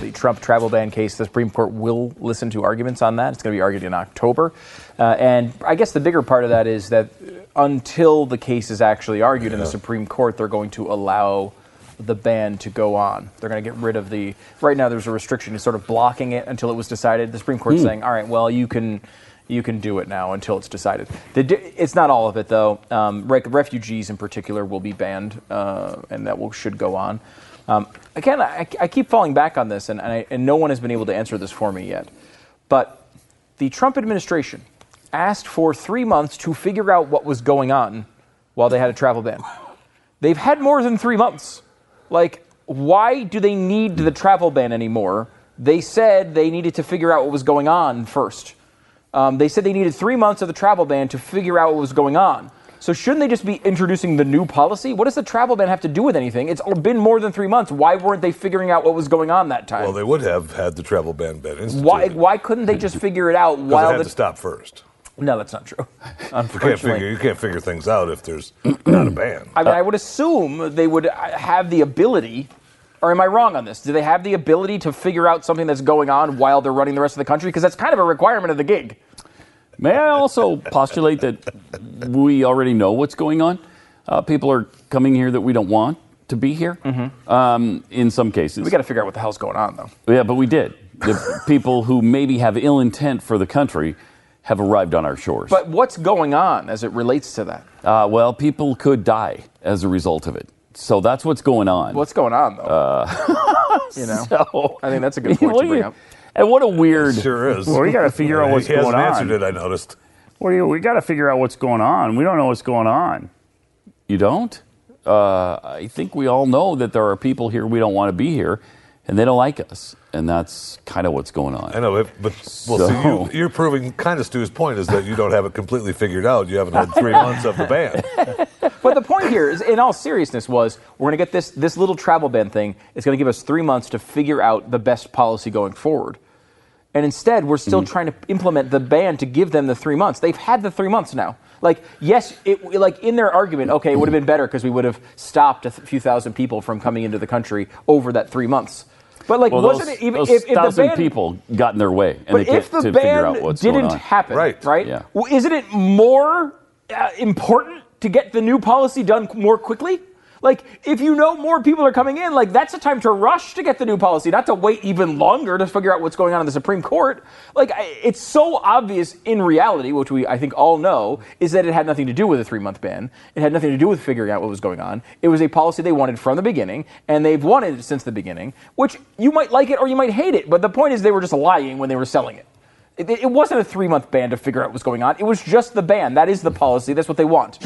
The Trump travel ban case, the Supreme Court will listen to arguments on that. It's going to be argued in October. Uh, and I guess the bigger part of that is that until the case is actually argued in the Supreme Court, they're going to allow the ban to go on. They're going to get rid of the. Right now, there's a restriction, to sort of blocking it until it was decided. The Supreme Court's Hmm. saying, all right, well, you can. You can do it now until it's decided. The, it's not all of it, though. Um, re- refugees, in particular, will be banned, uh, and that will, should go on. Um, again, I, I keep falling back on this, and, and, I, and no one has been able to answer this for me yet. But the Trump administration asked for three months to figure out what was going on while they had a travel ban. They've had more than three months. Like, why do they need the travel ban anymore? They said they needed to figure out what was going on first. Um, they said they needed three months of the travel ban to figure out what was going on. So shouldn't they just be introducing the new policy? What does the travel ban have to do with anything? It's been more than three months. Why weren't they figuring out what was going on that time? Well, they would have had the travel ban been instituted. why, why couldn't they just figure it out while it had the to stop first. No, that's not true. You can't figure you can't figure things out if there's not a ban. I mean, I would assume they would have the ability, or am I wrong on this? Do they have the ability to figure out something that's going on while they're running the rest of the country? Because that's kind of a requirement of the gig. May I also postulate that we already know what's going on? Uh, people are coming here that we don't want to be here. Um, in some cases, We got to figure out what the hell's going on, though. yeah, but we did. The people who maybe have ill intent for the country have arrived on our shores. But what's going on as it relates to that? uh, well, people could die as a result of it. So that's what's going on. What's going on, though? Uh, you know, so, I think that's a good point to bring you- up. And what a weird. Sure is. Well, we got to figure out what's he hasn't going on. answered it. I noticed. What do you, we got to figure out what's going on. We don't know what's going on. You don't? Uh, I think we all know that there are people here we don't want to be here, and they don't like us, and that's kind of what's going on. I know, but, but well, So- see, you, you're proving kind of Stu's point is that you don't have it completely figured out. You haven't had three months of the ban. But the point here is, in all seriousness, was we're going to get this this little travel ban thing. It's going to give us three months to figure out the best policy going forward. And instead, we're still trying to implement the ban to give them the three months. They've had the three months now. Like, yes, it, like in their argument, okay, it would have been better because we would have stopped a th- few thousand people from coming into the country over that three months. But like, well, wasn't those, it even those if, if the thousand ban, people got in their way, and but they if the to figure out ban what's didn't happen, Right. right? Yeah. Well, isn't it more uh, important to get the new policy done more quickly? Like, if you know more people are coming in, like that's a time to rush to get the new policy, not to wait even longer to figure out what's going on in the Supreme Court. Like, it's so obvious in reality, which we I think all know, is that it had nothing to do with a three-month ban. It had nothing to do with figuring out what was going on. It was a policy they wanted from the beginning, and they've wanted it since the beginning. Which you might like it or you might hate it, but the point is they were just lying when they were selling it. It, it wasn't a three month ban to figure out what's going on. It was just the ban. That is the policy. That's what they want.